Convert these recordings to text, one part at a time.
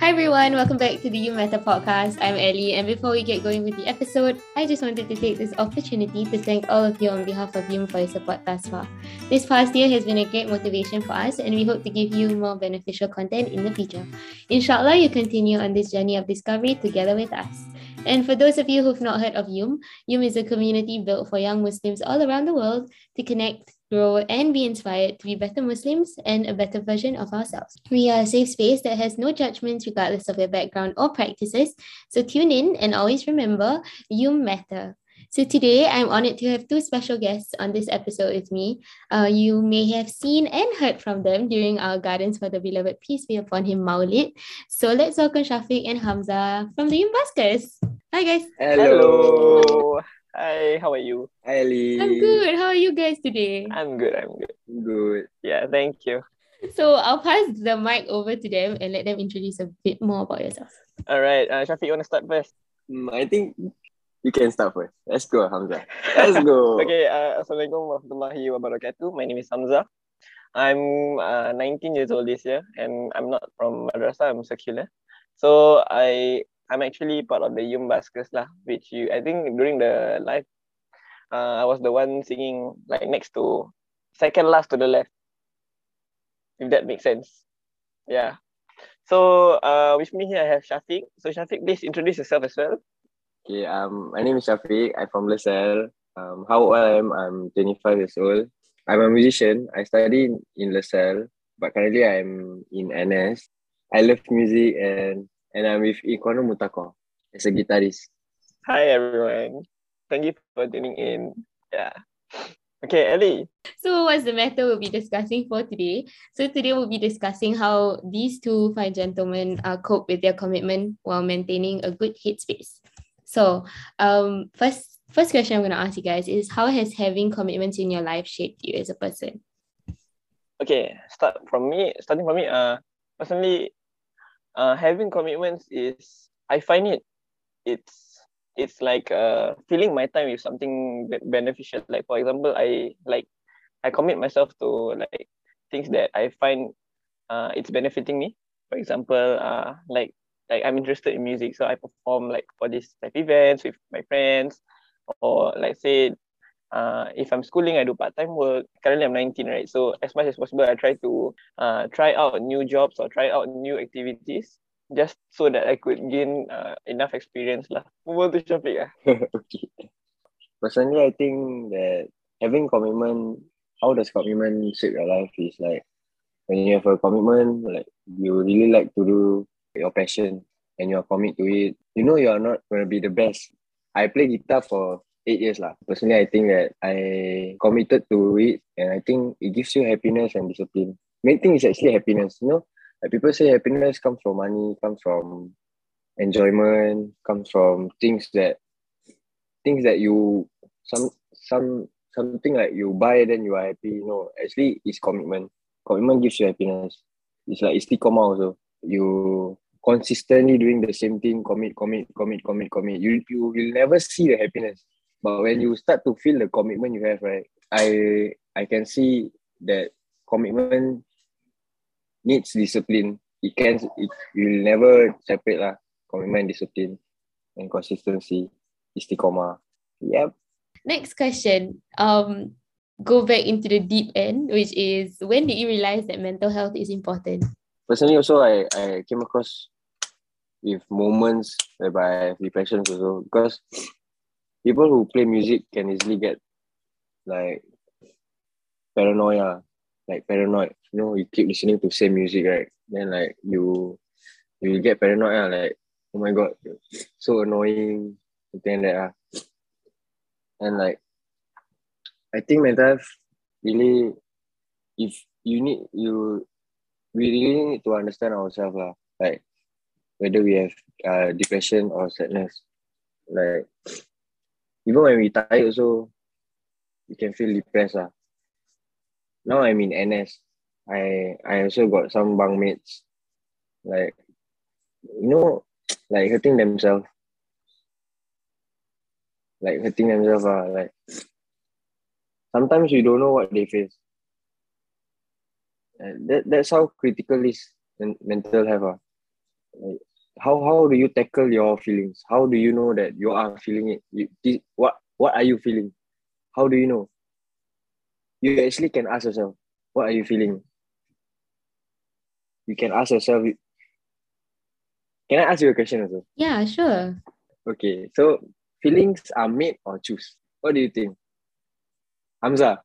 Hi everyone, welcome back to the You Matter podcast. I'm Ellie, and before we get going with the episode, I just wanted to take this opportunity to thank all of you on behalf of You for your support thus far. This past year has been a great motivation for us, and we hope to give you more beneficial content in the future. Inshallah, you continue on this journey of discovery together with us. And for those of you who've not heard of YouM, YouM is a community built for young Muslims all around the world to connect, grow, and be inspired to be better Muslims and a better version of ourselves. We are a safe space that has no judgments regardless of your background or practices. So tune in and always remember, you matter. So today, I'm honored to have two special guests on this episode with me. Uh, you may have seen and heard from them during our Gardens for the Beloved Peace Be Upon Him Maulid. So let's welcome Syafiq and Hamzah from the YouM Buskers. Hi guys. Hello. Hi, how are you? Hi, Ali. I'm good. How are you guys today? I'm good, I'm good. Good. Yeah, thank you. So I'll pass the mic over to them and let them introduce a bit more about yourselves. All right, uh, Shafiq, you want to start first? Mm, I think you can start first. Let's go, Hamza. Let's go. Okay, uh, Assalamualaikum warahmatullahi wabarakatuh. My name is Hamza. I'm uh, 19 years old this year and I'm not from madrasah, I'm secular. So I I'm actually part of the YouM Buskers lah, which you I think during the live uh, I was the one singing like next to second last to the left. If that makes sense. Yeah. So uh, with me here I have Syafiq. So Syafiq, please introduce yourself as well. Okay, um, my name is Syafiq. I'm from LaSalle. Um, how old I am? I'm 25 years old. I'm a musician. I study in, LaSalle, but currently I'm in NS. I love music and and I'm with Ikono Mutako as a guitarist. Hi everyone. Thank you for tuning in. Yeah. Okay, Ellie. So what's the matter we'll be discussing for today? So today we'll be discussing how these two fine gentlemen uh, cope with their commitment while maintaining a good headspace. So um first first question I'm gonna ask you guys is how has having commitments in your life shaped you as a person? Okay, start from me. Starting from me, uh, personally, uh, having commitments is I find it it's it's like uh filling my time with something beneficial. Like for example, I like I commit myself to like things that I find uh it's benefiting me. For example, uh like like I'm interested in music, so I perform like for these type events with my friends, or like say uh, if I'm schooling, I do part-time work. Currently, I'm 19, right? So as much as possible, I try to uh, try out new jobs or try out new activities just so that I could gain uh, enough experience lah. Move on to Syafiq ah. okay. Personally, I think that having commitment, how does commitment shape your life is like when you have a commitment, like you really like to do your passion and you are commit to it. You know you are not gonna be the best. I play guitar for eight years lah. Personally, I think that I committed to it and I think it gives you happiness and discipline. Main thing is actually happiness. You know, like people say happiness comes from money, comes from enjoyment, comes from things that things that you some some something like you buy then you are happy. You No, actually it's commitment. Commitment gives you happiness. It's like istiqomah also. You consistently doing the same thing, commit, commit, commit, commit, commit. You you will never see the happiness. But when you start to feel the commitment you have, right? I I can see that commitment needs discipline. It can it will never separate lah. Commitment, discipline, and consistency. Istiqomah. Yep. Next question. Um, go back into the deep end, which is when did you realize that mental health is important? Personally, also I I came across with moments whereby I have depression also because people who play music can easily get like paranoia, like paranoid. You know, you keep listening to same music, right? Then like you you get paranoid, like oh my god, so annoying, something like that. ah. And like I think mental health really if you need you we really need to understand ourselves lah. Like whether we have uh, depression or sadness. Like even when we tired also you can feel depressed lah. Now I'm in NS. I I also got some bunk mates like you know like hurting themselves. Like hurting themselves ah, like sometimes you don't know what they face. That, that's how critical is mental health. ah. like, how how do you tackle your feelings? How do you know that you are feeling it? You, this, what what are you feeling? How do you know? You actually can ask yourself, what are you feeling? You can ask yourself. Can I ask you a question also? Yeah, sure. Okay, so feelings are made or choose. What do you think? Hamzah.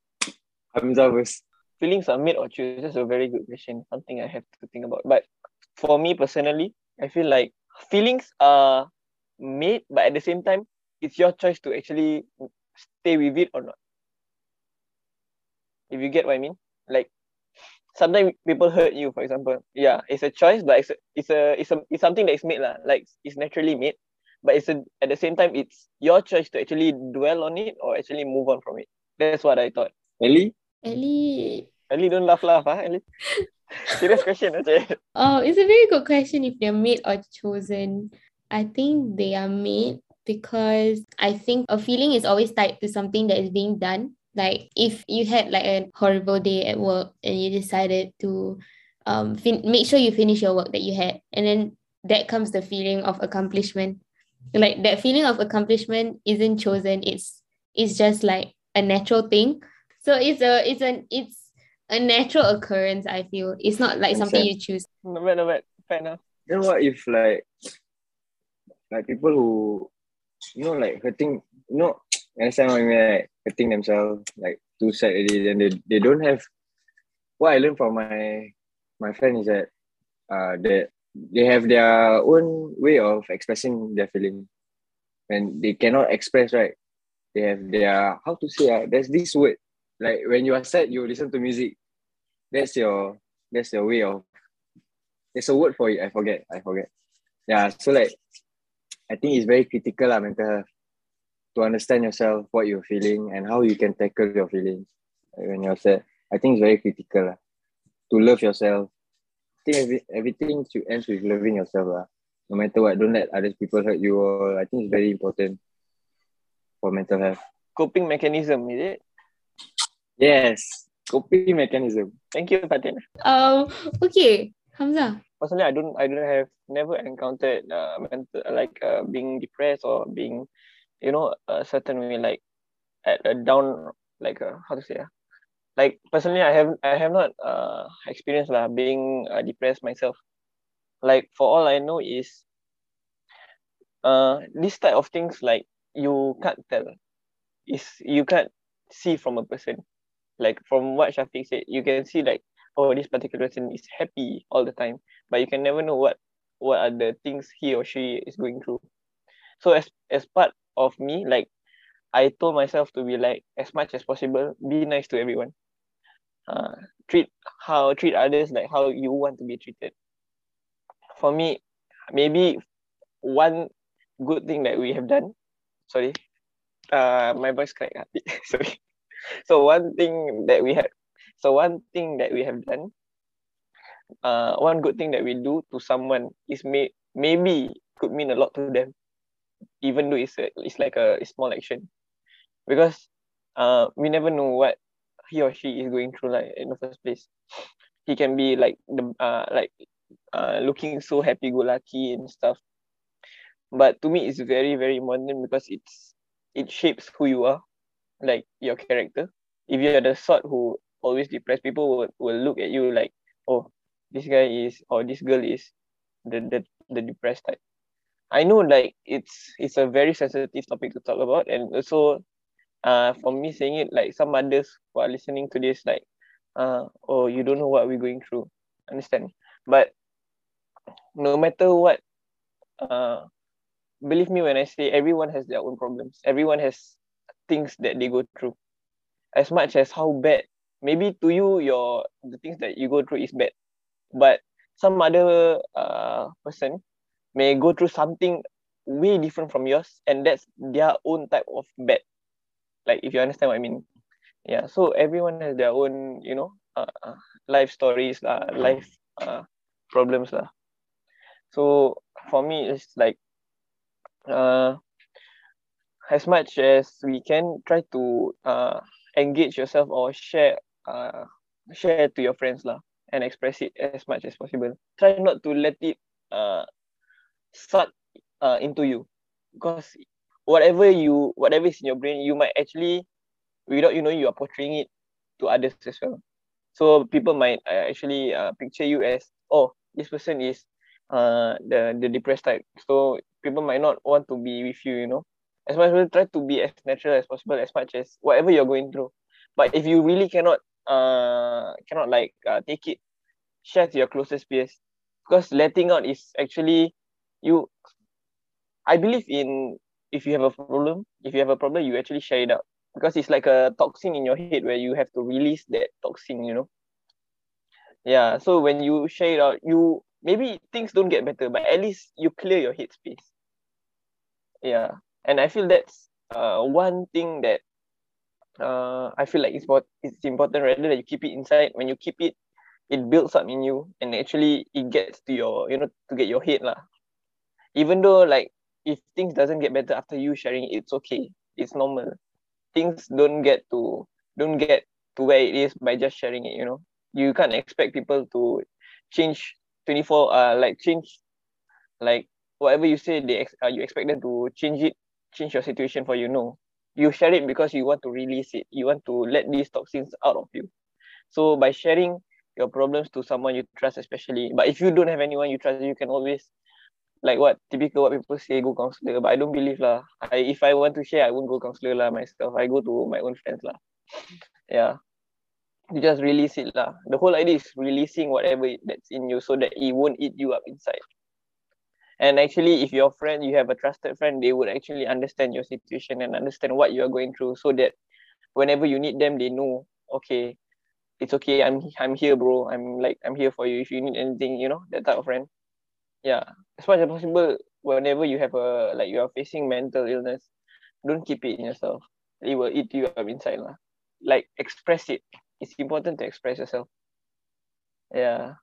Hamzah first. Feelings are made or choose. That's a very good question. Something I have to think about. But for me personally, I feel like feelings are made, but at the same time, it's your choice to actually stay with it or not. If you get what I mean, like sometimes people hurt you, for example. Yeah, it's a choice, but it's a, it's a it's a it's something that is made lah. Like it's naturally made, but it's a, at the same time it's your choice to actually dwell on it or actually move on from it. That's what I thought. Ellie? Ellie. Ellie, don't laugh, laugh, huh? Ellie. Serious question, okay. Oh, it's a very good question if they're made or chosen. I think they are made because I think a feeling is always tied to something that is being done. Like if you had like a horrible day at work and you decided to um fin- make sure you finish your work that you had, and then that comes the feeling of accomplishment. Like that feeling of accomplishment isn't chosen. It's it's just like a natural thing. So it's a it's an it's a natural occurrence, I feel. It's not like something you choose. No bad, no bad. Fair enough. Then what if like like people who you know like hurting you know understand what I mean like hurting themselves like too sad already then they, they don't have what I learned from my my friend is that uh that they have their own way of expressing their feeling. and they cannot express right, they have their how to say uh, there's this word like when you are sad you listen to music that's your that's your way of there's a word for it i forget i forget. Yeah so like i think it's very critical uh, mental health to understand yourself what you're feeling and how you can tackle your feelings. When you're sad i think it's very critical uh, to love yourself. I think every, everything should end with loving yourself uh, no matter what don't let other people hurt you or i think it's very important for mental health. Coping mechanism, is it? yes coping mechanism Thank you, Fatin. Um, okay, Hamzah. Personally, I don't, I don't have never encountered uh, mental, like uh, being depressed or being, you know, a certain way like at a down, like uh, how to say, uh, like personally, I have, I have not uh experienced lah being uh, depressed myself. Like for all I know is, uh, this type of things like you can't tell, is you can't see from a person. Like from what Syafiq said, you can see like, oh, this particular person is happy all the time, but you can never know what what are the things he or she is going through. So as as part of me, like I told myself to be like as much as possible, be nice to everyone. Uh, treat how treat others like how you want to be treated. For me, maybe one good thing that we have done. Sorry, uh, my voice cracked. sorry. So one thing that we had, so one thing that we have done, uh, one good thing that we do to someone is may maybe could mean a lot to them, even though it's a, it's like a, small action, because uh we never know what he or she is going through like in the first place. He can be like the uh like uh looking so happy go lucky and stuff. But to me it's very, very important because it's it shapes who you are, like your character. If you're the sort who always depressed, people will, will look at you like, oh, this guy is or this girl is the the, the depressed type. I know like it's it's a very sensitive topic to talk about and also uh for me saying it like some others who are listening to this like uh oh you don't know what we're going through understand but no matter what uh believe me when I say everyone has their own problems everyone has things that they go through. As much as how bad maybe to you your the things that you go through is bad. But some other uh person may go through something way different from yours and that's their own type of bad. Like if you understand what i mean. Yeah so everyone has their own you know uh, uh, life stories uh, life uh, problems lah. so for me it's like uh as much as we can try to uh engage yourself or share uh share to your friends lah and express it as much as possible. Try not to let it uh suck uh, into you. Because whatever you whatever is in your brain you might actually without you know you are portraying it to others as well. So people might uh, actually uh, picture you as oh this person is uh the the depressed type. So people might not want to be with you you know as much as try to be as natural as possible as much as whatever you're going through. But if you really cannot uh cannot like uh, take it share to your closest peers. Because letting out is actually you i believe in if you have a problem if you have a problem you actually share it out. Because it's like a toxin in your head where you have to release that toxin you know? Yeah so when you share it out you maybe things don't get better but at least you clear your head space yeah and i feel that's uh one thing that uh i feel like it's what it's important rather that you keep it inside. When you keep it it builds up in you and actually it gets to your you know to get your head lah. Even though like if things doesn't get better after you sharing it, it's okay. It's normal. Things don't get to don't get to where it is by just sharing it you know. You can't expect people to change 24 uh like change like whatever you say they ex- uh, you expect them to change it change your situation for you. No. You share it because you want to release it. You want to let these toxins out of you. So by sharing your problems to someone you trust especially but if you don't have anyone you trust you can always like what typical what people say go counselor. But i don't believe lah. I, if i want to share i won't go counselor lah myself. I go to my own friends lah. Yeah. You just release it lah. The whole idea is releasing whatever that's in you so that it won't eat you up inside and actually if your friend you have a trusted friend they would actually understand your situation and understand what you are going through so that whenever you need them they know okay it's okay i'm i'm here bro. I'm like i'm here for you. If you need anything you know that type of friend. Yeah. As much as possible whenever you have a like you are facing mental illness don't keep it in yourself. It will eat you up inside lah. Like express it. It's important to express yourself. Yeah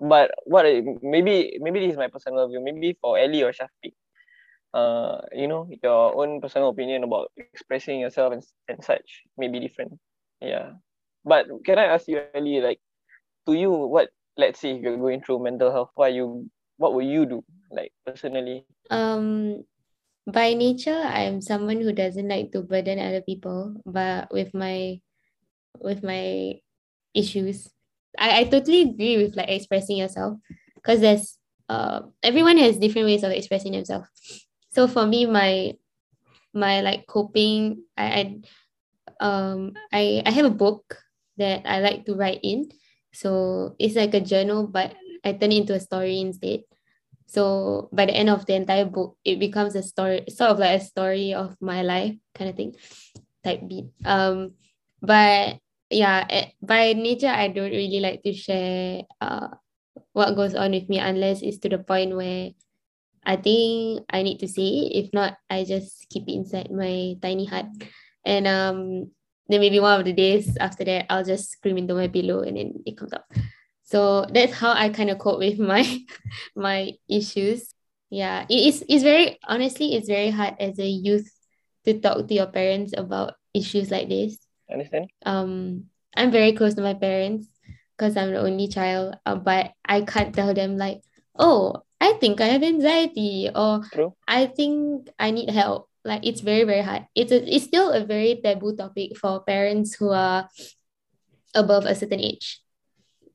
but what maybe maybe this is my personal view. Maybe for ellie or syafiq uh you know your own personal opinion about expressing yourself and, and such may be different. Yeah. But can i ask you ellie like to you what let's say if you're going through mental health why you what will you do like personally? Um, by nature, I'm someone who doesn't like to burden other people, but with my with my issues, I, I totally agree with like expressing yourself because there's uh everyone has different ways of expressing themselves. So for me, my my like coping, I, I um I I have a book that I like to write in. So it's like a journal, but I turn it into a story instead. So by the end of the entire book, it becomes a story, sort of like a story of my life kind of thing, type beat. Um, but yeah, eh, by nature, I don't really like to share uh what goes on with me unless it's to the point where I think I need to say it. If not, I just keep it inside my tiny heart. And um then maybe one of the days after that, I'll just scream into my pillow and then it comes out. So that's how I kind of cope with my my issues. Yeah, it is it's very honestly, it's very hard as a youth to talk to your parents about issues like this. Understand Um, I'm very close to my parents because I'm the only child, uh, but I can't tell them like, oh, I think I have anxiety or true I think I need help. Like it's very, very hard. It's a, it's still a very taboo topic for parents who are above a certain age.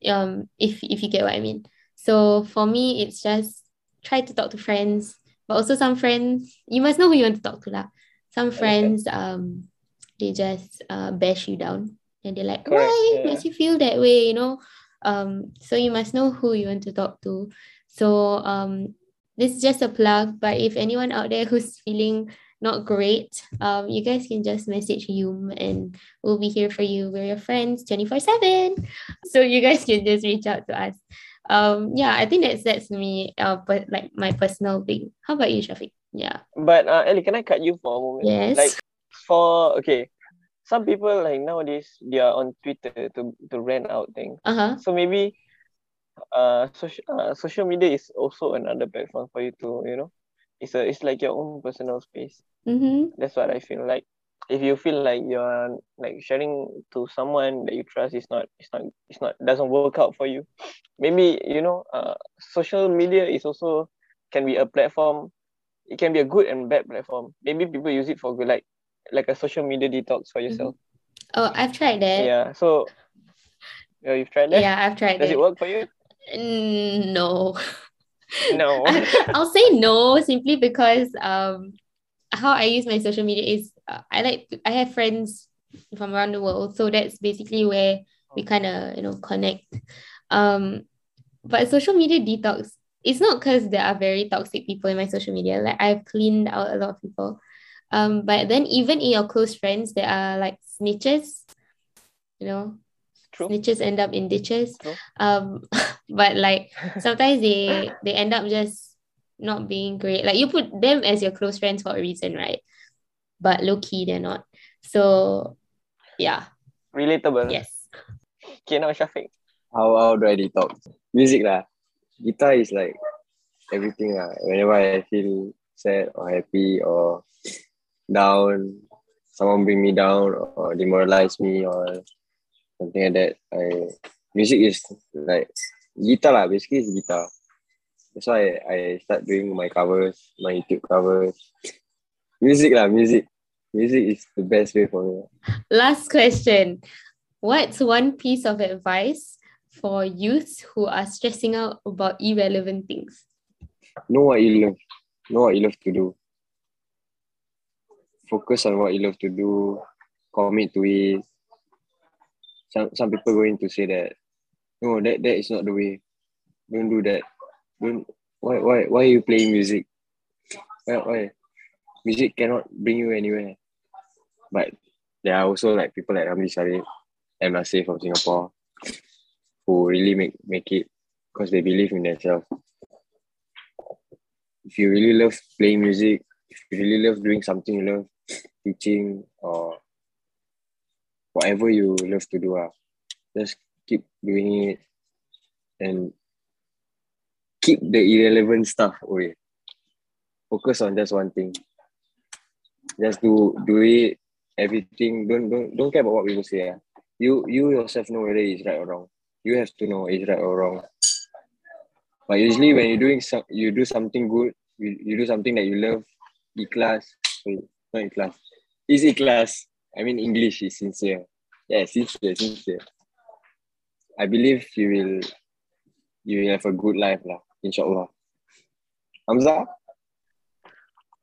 Um, if if you get what I mean. So for me, it's just try to talk to friends, but also some friends you must know who you want to talk to lah. Some friends um they just uh bash you down and they're like, Correct, why yeah. makes you feel that way, you know? Um, so you must know who you want to talk to. So um this is just a plug, but if anyone out there who's feeling not great, um, you guys can just message YouM and we'll be here for you. We're your friends 24-7. So you guys can just reach out to us. Um, yeah, I think that's that's me, uh, but like my personal thing. How about you, Syafiq? Yeah. but uh ellie can i cut you for a moment Yes. like for okay some people like nowadays they are on twitter to to rent out things Uh-huh. so maybe uh social uh, social media is also another platform for you to you know it's a it's like your own personal space Mm-hmm. that's what i feel like if you feel like you're like sharing to someone that you trust is not it's not it's not doesn't work out for you maybe you know uh social media is also can be a platform. It can be a good and bad platform. Maybe people use it for good, like like a social media detox for yourself. Oh, I've tried that. Yeah. So, yeah, you've tried that. Yeah, I've tried Does that. it work for you? Mm, No. No. I'll say no simply because um how I use my social media is uh, I like to, I have friends from around the world so that's basically where we kind of you know connect um but social media detox it's not because there are very toxic people in my social media like I've cleaned out a lot of people um but then even in your close friends there are like snitches you know True. snitches end up in ditches True. um but like sometimes they they end up just not being great like you put them as your close friends for a reason right but low key they're not so yeah Relatable. yes Okay, now Syafiq. How how do I detox? Music lah. Guitar is like everything lah. Whenever I feel sad or happy or down, someone bring me down or demoralize me or something like that. I music is like guitar lah. Basically, it's guitar. That's why I start doing my covers, my YouTube covers. Music lah, music. Music is the best way for me. last question what's one piece of advice for youths who are stressing out about irrelevant things know what you love know what you love to do focus on what you love to do commit to it. Some some people going to say that no that that is not the way. Don't do that. Don't why why why are you playing music? Why, why? Music cannot bring you anywhere. But there are also like people like Ramli Sarip and Nasir from Singapore who really make make it because they believe in themselves. If you really love playing music, if you really love doing something you love, teaching or whatever you love to do, uh, just keep doing it and keep the irrelevant stuff away. Focus on just one thing. Just do do it everything. Don't don't don't care about what people say. Uh. You you yourself know whether it's right or wrong. You have to know it's right or wrong. But usually when you're doing some, you do something good, you, you do something that you love, ikhlas, sorry, not class, is class. I mean English is sincere. Yeah, sincere, sincere. I believe you will, you will have a good life lah, inshallah. Hamzah?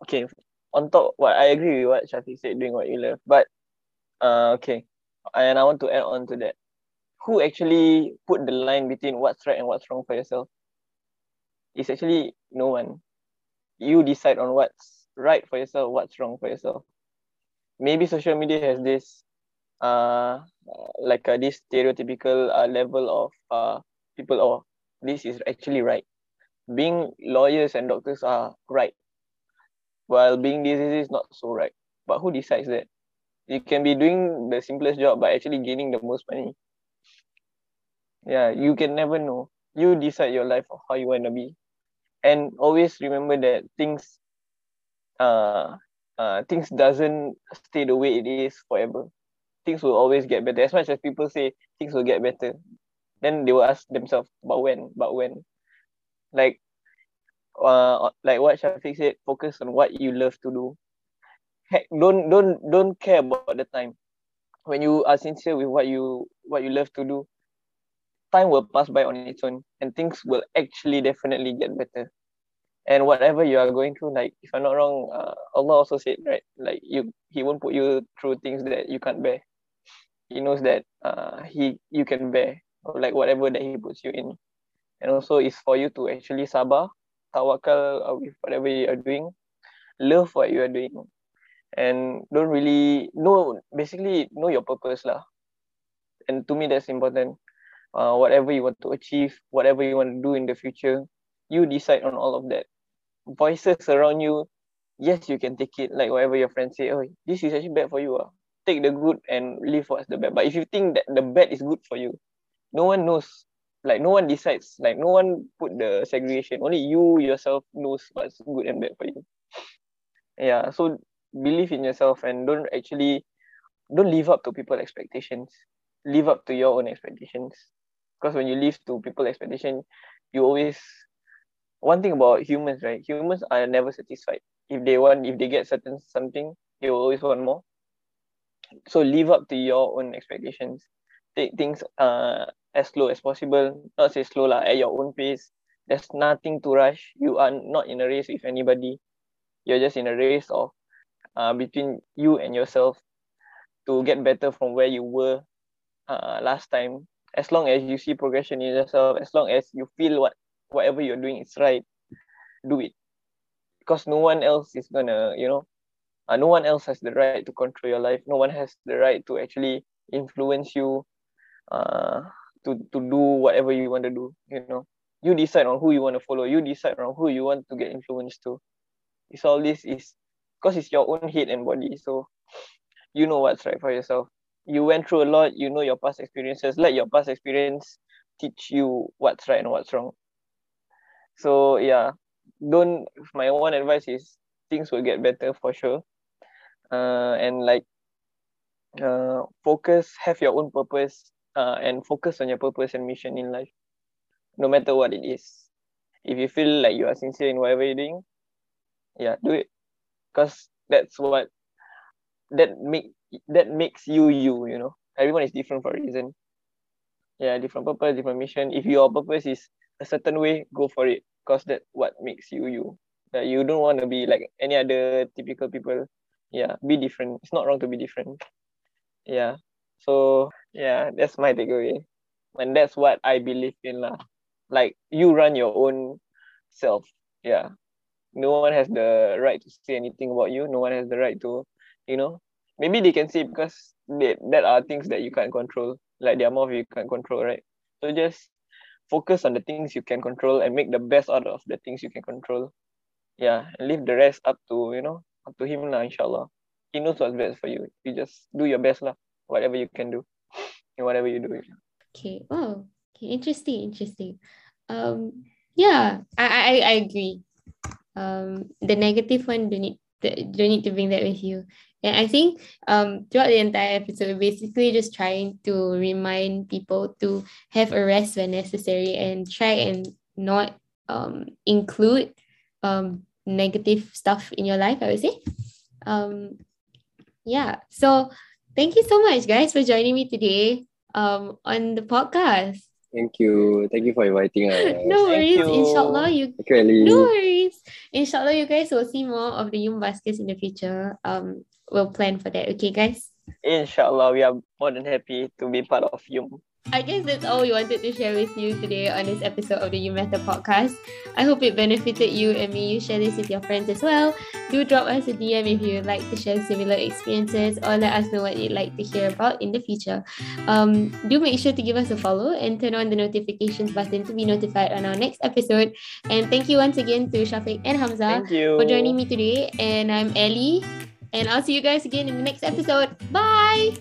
Okay, on top, what I agree with what Syafiq said, doing what you love. But, uh, okay, and I want to add on to that. Who actually put the line between what's right and what's wrong for yourself? It's actually no one. You decide on what's right for yourself, what's wrong for yourself. Maybe social media has this, uh, like uh, this stereotypical uh, level of uh, people. Oh, this is actually right. Being lawyers and doctors are right while being disease is not so right. But who decides that? You can be doing the simplest job but actually gaining the most money. Yeah, you can never know. You decide your life of how you want to be. And always remember that things uh uh things doesn't stay the way it is forever. Things will always get better. As much as people say things will get better, then they will ask themselves, but when? But when? Like uh like what Syafiq said, focus on what you love to do. Don't don't don't care about the time. When you are sincere with what you what you love to do, time will pass by on its own and things will actually definitely get better. And whatever you are going through, like if I'm not wrong, uh, Allah also said, right, like you He won't put you through things that you can't bear. He knows that uh he you can bear like whatever that he puts you in. And also it's for you to actually sabar, tawakal uh, with whatever you are doing, love what you are doing, and don't really know basically know your purpose lah. And to me that's important. Uh, whatever you want to achieve, whatever you want to do in the future, you decide on all of that. Voices around you, yes, you can take it like whatever your friends say. Oh, this is actually bad for you. Uh. Take the good and leave what's the bad. But if you think that the bad is good for you, no one knows. Like no one decides. Like no one put the segregation. Only you yourself knows what's good and bad for you. Yeah. So believe in yourself and don't actually don't live up to people's expectations. Live up to your own expectations. Because when you live to people's expectation, you always one thing about humans, right? Humans are never satisfied. If they want, if they get certain something, they will always want more. So live up to your own expectations. Take things uh as slow as possible. Not say slow lah, at your own pace. There's nothing to rush. You are not in a race with anybody. You're just in a race of uh between you and yourself to get better from where you were uh last time. As long as you see progression in yourself, as long as you feel what whatever you're doing is right, do it. Because no one else is gonna, you know, uh, no one else has the right to control your life. No one has the right to actually influence you uh, to, to do whatever you want to do, you know. You decide on who you want to follow. You decide on who you want to get influenced to. It's all this is because it's your own head and body. So you know what's right for yourself. You went through a lot, you know your past experiences. Let your past experience teach you what's right and what's wrong so yeah. Don't my one advice is things will get better for sure. Uh, and like uh, focus have your own purpose uh, and focus on your purpose and mission in life no matter what it is. If you feel like you are sincere in whatever you're doing yeah do it. Because that's what that make that makes you you you know. Everyone is different for a reason. Yeah different purpose different mission. If your purpose is a certain way go for it because that's what makes you you. That you don't want to be like any other typical people. Yeah be different. It's not wrong to be different. Yeah. So yeah that's my takeaway. And that's what i believe in lah. Like you run your own self. Yeah. No one has the right to say anything about you. No one has the right to you know. Maybe they can say because they, that are things that you can't control. Like their mouth you can't control right? So just focus on the things you can control and make the best out of the things you can control. Yeah, and leave the rest up to, you know, up to him lah, inshallah. He knows what's best for you. You just do your best lah, whatever you can do. And whatever you do. Okay. Oh, okay. Interesting, interesting. Um, yeah, I, I, I agree. Um, the negative one don't need don't need to bring that with you. And I think um, throughout the entire episode, basically just trying to remind people to have a rest when necessary and try and not um, include um, negative stuff in your life, I would say. Um, yeah. So thank you so much, guys, for joining me today um, on the podcast. Thank you. Thank you for inviting us. no worries. you. Inshallah, you Thank you, Ellie. no worries. Inshallah, you guys will see more of the Yum baskets in the future. Um, we'll plan for that. Okay, guys. Inshallah, we are more than happy to be part of you. I guess that's all we wanted to share with you today on this episode of the You Matter podcast. I hope it benefited you and me. You share this with your friends as well. Do drop us a DM if you'd like to share similar experiences or let us know what you'd like to hear about in the future. Um, do make sure to give us a follow and turn on the notifications button to be notified on our next episode. And thank you once again to Syafiq and Hamzah for joining me today. And I'm Ellie. And I'll see you guys again in the next episode. Bye.